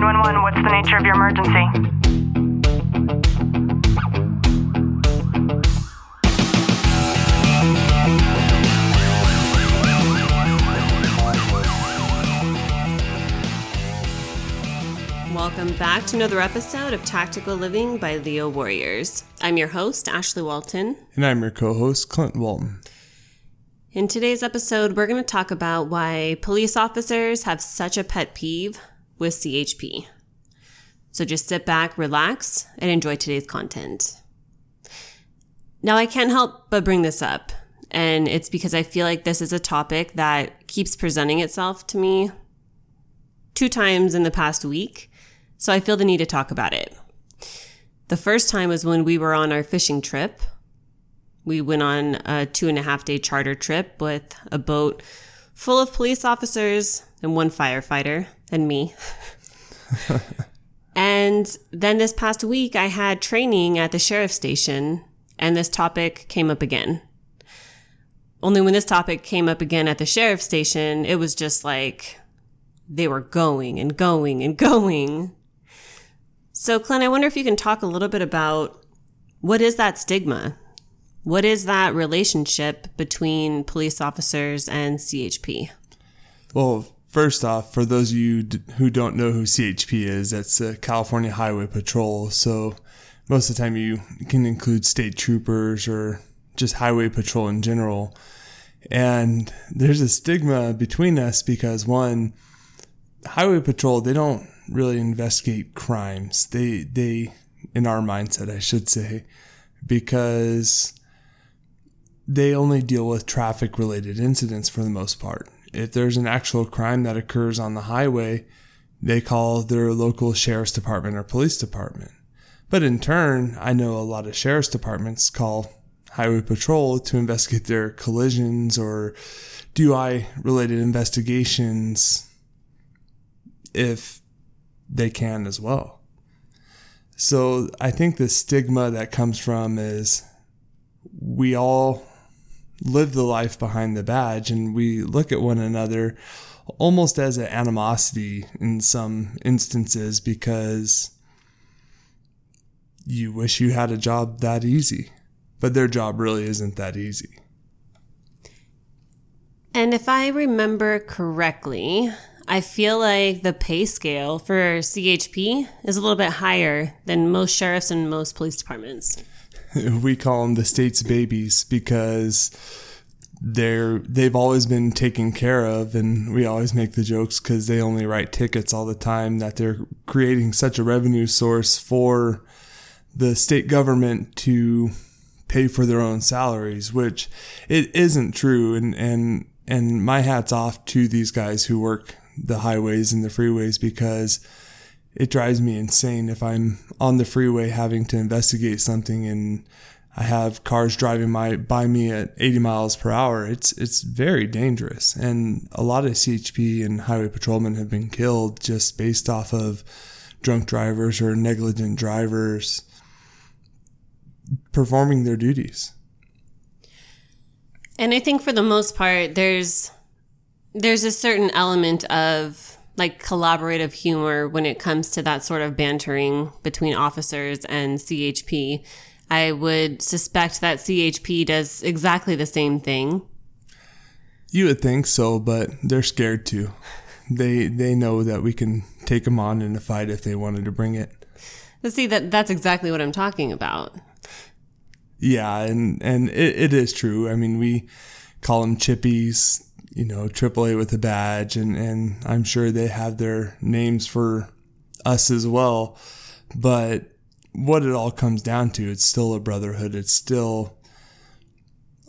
911, what's the nature of your emergency? Welcome back to another episode of Tactical Living by LEO Warriors. I'm your host, Ashley Walton. And I'm your co host, Clint Walton. In today's episode, we're going to talk about why police officers have such a pet peeve with CHP. So just sit back, relax, and enjoy today's content. Now, I can't help but bring this up, and it's because I feel like this is a topic that keeps presenting itself to me two times in the past week, so I feel the need to talk about it. The first time was when we were on our fishing trip. We went on a two and a half day charter trip with a boat full of police officers and one firefighter and me. and then this past week, I had training at the sheriff's station, and this topic came up again. Only when this topic came up again at the sheriff's station, it was just like they were going and going and going. So, Clint, I wonder if you can talk a little bit about what is that stigma? What is that relationship between police officers and CHP? Well, first off, for those of you who don't know who CHP is, that's uh, California Highway Patrol. So most of the time you can include state troopers or just highway patrol in general. And there's a stigma between us because one, highway patrol, they don't really investigate crimes. They, they, in our mindset, I should say, because they only deal with traffic related incidents for the most part. If there's an actual crime that occurs on the highway, they call their local sheriff's department or police department. But in turn, I know a lot of sheriff's departments call highway patrol to investigate their collisions or DUI related investigations if they can as well. So I think the stigma that comes from is we all live the life behind the badge and we look at one another almost as an animosity in some instances because you wish you had a job that easy, but their job really isn't that easy. And if I remember correctly, I feel like the pay scale for CHP is a little bit higher than most sheriffs and most police departments. We call them the state's babies because they're they've always been taken care of and we always make the jokes cuz they only write tickets all the time that they're creating such a revenue source for the state government to pay for their own salaries which it isn't true and and and my hat's off to these guys who work the highways and the freeways because it drives me insane if I'm on the freeway having to investigate something and I have cars driving my by me at 80 miles per hour. It's it's very dangerous, and a lot of CHP and highway patrolmen have been killed just based off of drunk drivers or negligent drivers performing their duties. And I think for the most part, there's there's a certain element of like collaborative humor when it comes to that sort of bantering between officers and CHP. I would suspect that CHP does exactly the same thing. You would think so, but they're scared too. They they know that we can take them on in a fight if they wanted to bring it. But see that that's exactly what I'm talking about. Yeah, and and it, it is true. I mean, we call them chippies, you know, AAA with a badge, and and I'm sure they have their names for us as well. But what it all comes down to, it's still a brotherhood. It's still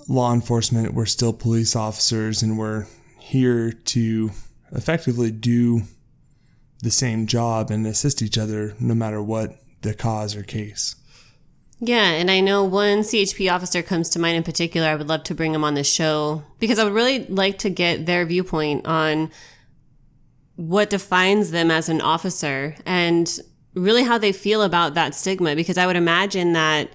law enforcement. We're still police officers, and we're here to effectively do the same job and assist each other, no matter what the cause or case. Yeah, and I know one CHP officer comes to mind in particular. I would love to bring him on the show because I would really like to get their viewpoint on what defines them as an officer and really how they feel about that stigma. Because I would imagine that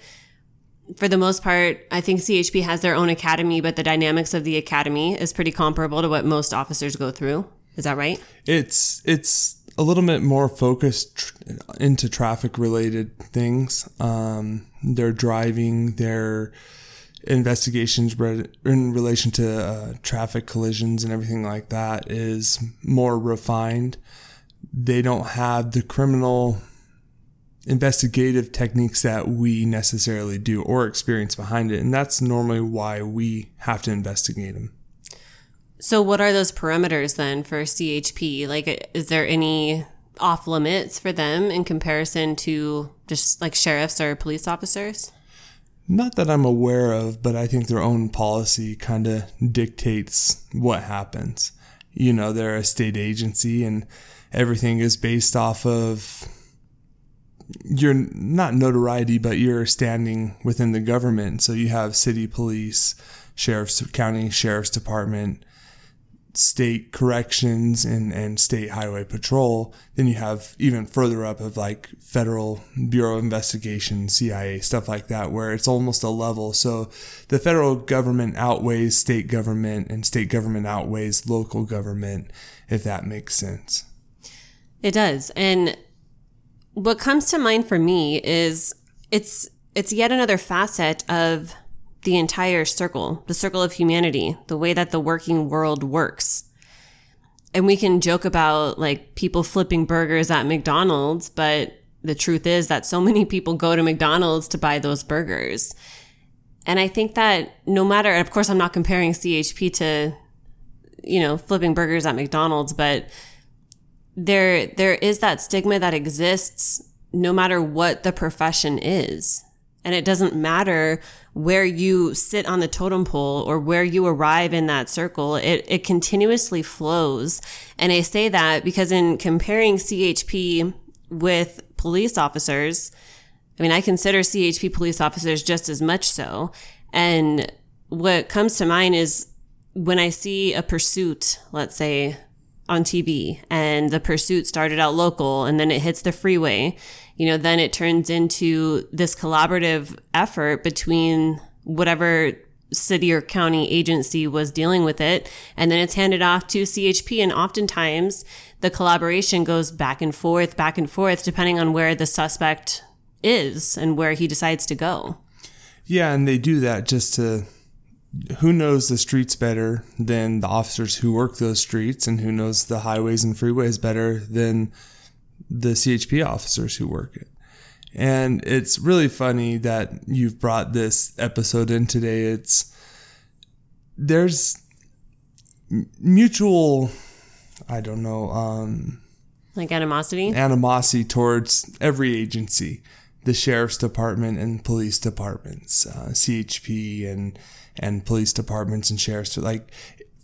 for the most part, I think CHP has their own academy, but the dynamics of the academy is pretty comparable to what most officers go through. Is that right? It's it's a little bit more focused tr- into traffic related things. Um, their driving, their investigations re- in relation to uh, traffic collisions and everything like that is more refined. They don't have the criminal investigative techniques that we necessarily do or experience behind it. And that's normally why we have to investigate them. So, what are those parameters then for CHP? Like, is there any off limits for them in comparison to just like sheriffs or police officers? Not that I'm aware of, but I think their own policy kind of dictates what happens. You know, they're a state agency and everything is based off of your not notoriety, but your standing within the government. So you have city police, sheriff's, county sheriff's department, state corrections and, and state highway patrol. Then you have even further up of like federal bureau of investigation, CIA, stuff like that, where it's almost a level. So the federal government outweighs state government and state government outweighs local government, if that makes sense. It does. And what comes to mind for me is it's it's yet another facet of the entire circle, the circle of humanity, the way that the working world works. And we can joke about like people flipping burgers at McDonald's, but the truth is that so many people go to McDonald's to buy those burgers. And I think that no matter, of course, I'm not comparing CHP to, you know, flipping burgers at McDonald's, but there, there is that stigma that exists no matter what the profession is. And it doesn't matter where you sit on the totem pole or where you arrive in that circle. It, it continuously flows. And I say that because in comparing CHP with police officers, I mean, I consider CHP police officers just as much so. And what comes to mind is when I see a pursuit, let's say on TV, and the pursuit started out local and then it hits the freeway you know, then it turns into this collaborative effort between whatever city or county agency was dealing with it. And then it's handed off to CHP. And oftentimes the collaboration goes back and forth, back and forth, depending on where the suspect is and where he decides to go. Yeah. And they do that just to, who knows the streets better than the officers who work those streets and who knows the highways and freeways better than the CHP officers who work it. And it's really funny that you've brought this episode in today. It's there's mutual, I don't know, um, like animosity, animosity towards every agency, the sheriff's department and police departments, uh, CHP and and police departments and sheriffs, like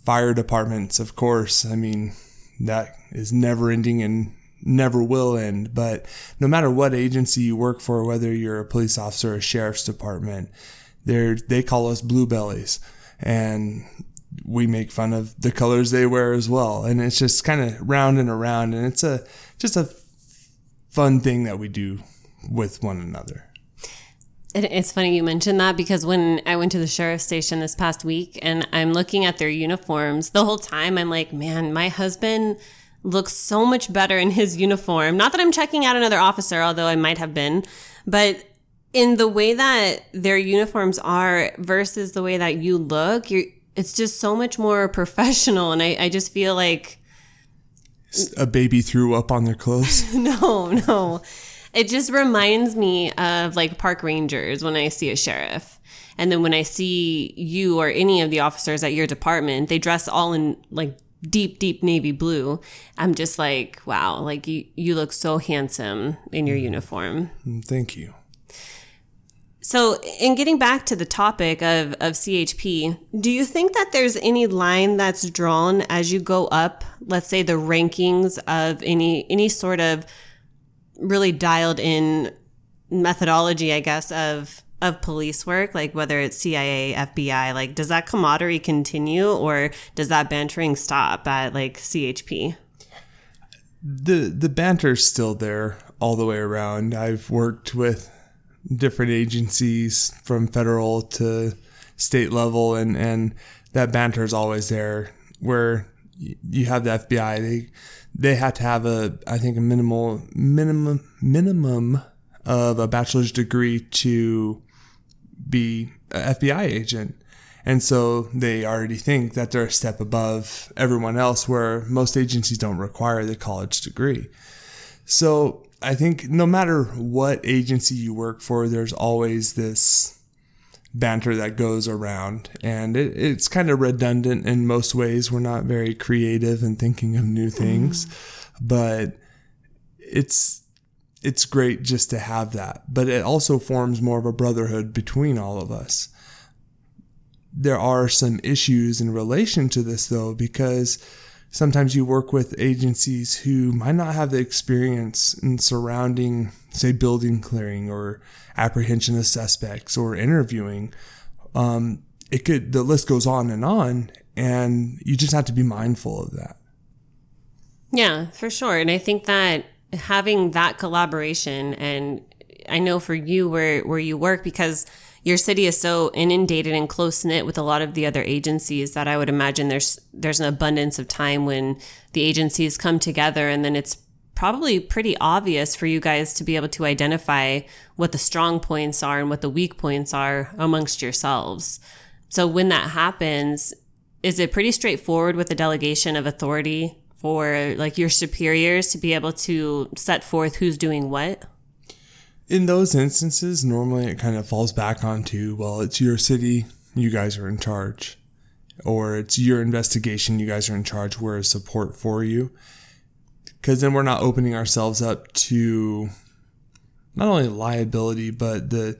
fire departments, of course. I mean, that is never ending and never will end. But no matter what agency you work for, whether you're a police officer or a sheriff's department, they they call us blue bellies, and we make fun of the colors they wear as well. And it's just kind of round and around, and it's a just a fun thing that we do with one another. It's funny you mentioned that because when I went to the sheriff's station this past week and I'm looking at their uniforms, the whole time I'm like, man, my husband looks so much better in his uniform. Not that I'm checking out another officer, although I might have been, but in the way that their uniforms are versus the way that you look, you're, it's just so much more professional. And I, I just feel like a baby threw up on their clothes. no, no. It just reminds me of like park rangers when I see a sheriff. And then when I see you or any of the officers at your department, they dress all in like deep, deep navy blue. I'm just like, wow, like you, you look so handsome in your uniform. Mm, thank you. So, in getting back to the topic of, of CHP, do you think that there's any line that's drawn as you go up, let's say the rankings of any any sort of really dialed in methodology, I guess, of of police work, like whether it's CIA, FBI, like does that camaraderie continue or does that bantering stop at like CHP? The the banter's still there all the way around. I've worked with different agencies from federal to state level and and that banter is always there where you have the FBI they they had to have a, I think, a minimal minimum minimum of a bachelor's degree to be an FBI agent. And so they already think that they're a step above everyone else, where most agencies don't require the college degree. So I think no matter what agency you work for, there's always this banter that goes around, and it, it's kind of redundant in most ways. We're not very creative in thinking of new things, mm. but it's it's great just to have that. But it also forms more of a brotherhood between all of us. There are some issues in relation to this though, because sometimes you work with agencies who might not have the experience in surrounding, say, building clearing or apprehension of suspects or interviewing. Um, it could, the list goes on and on, and you just have to be mindful of that. Yeah, for sure. And I think that having that collaboration, and I know for you where, where you work, because your city is so inundated and close knit with a lot of the other agencies that I would imagine there's there's an abundance of time when the agencies come together and then it's probably pretty obvious for you guys to be able to identify what the strong points are and what the weak points are amongst yourselves. So when that happens, is it pretty straightforward with the delegation of authority for like your superiors to be able to set forth who's doing what? in those instances, normally it kind of falls back onto, well, it's your city, you guys are in charge. Or it's your investigation, you guys are in charge, we're a support for you. Because then we're not opening ourselves up to not only liability, but the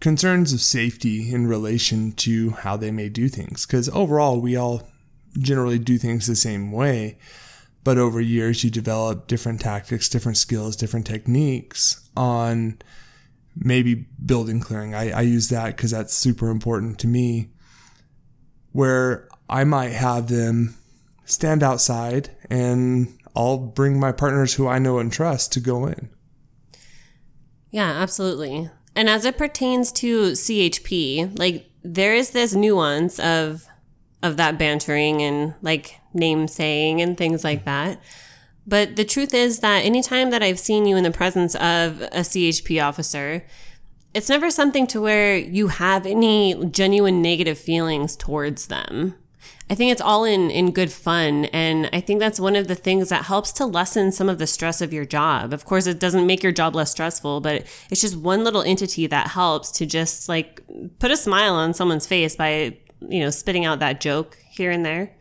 concerns of safety in relation to how they may do things. Because overall, we all generally do things the same way. But over years, you develop different tactics, different skills, different techniques on maybe building clearing. I, I use that because that's super important to me. Where I might have them stand outside and I'll bring my partners who I know and trust to go in. Yeah, absolutely. And as it pertains to CHP, like there is this nuance of of that bantering and like name saying and things like that. But the truth is that anytime that I've seen you in the presence of a CHP officer, it's never something to where you have any genuine negative feelings towards them. I think it's all in, in good fun. And I think that's one of the things that helps to lessen some of the stress of your job. Of course, it doesn't make your job less stressful, but it's just one little entity that helps to just like put a smile on someone's face by, you know, spitting out that joke here and there.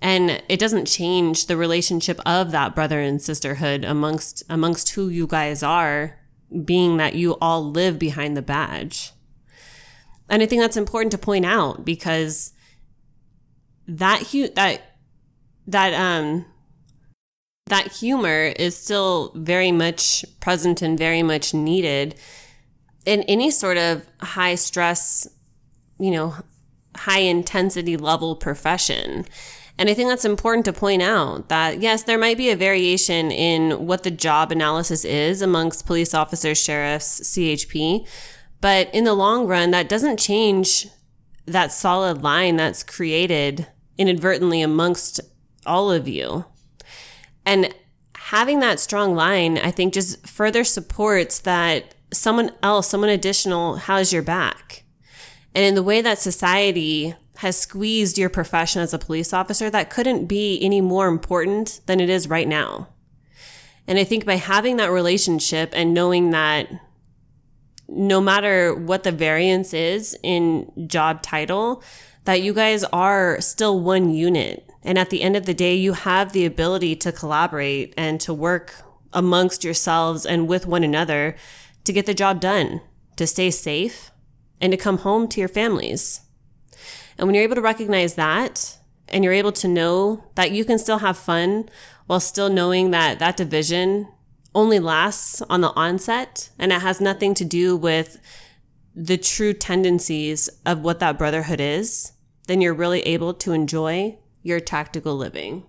And it doesn't change the relationship of that brother and sisterhood amongst amongst who you guys are, being that you all live behind the badge. And I think that's important to point out because that hu- that that um that humor is still very much present and very much needed in any sort of high stress, you know, high intensity level profession. And I think that's important to point out that yes, there might be a variation in what the job analysis is amongst police officers, sheriffs, CHP, but in the long run, that doesn't change that solid line that's created inadvertently amongst all of you. And having that strong line, I think just further supports that someone else, someone additional has your back. And in the way that society has squeezed your profession as a police officer, that couldn't be any more important than it is right now. And I think by having that relationship and knowing that no matter what the variance is in job title, that you guys are still one unit. And at the end of the day, you have the ability to collaborate and to work amongst yourselves and with one another to get the job done, to stay safe, and to come home to your families. And when you're able to recognize that and you're able to know that you can still have fun while still knowing that that division only lasts on the onset and it has nothing to do with the true tendencies of what that brotherhood is, then you're really able to enjoy your tactical living.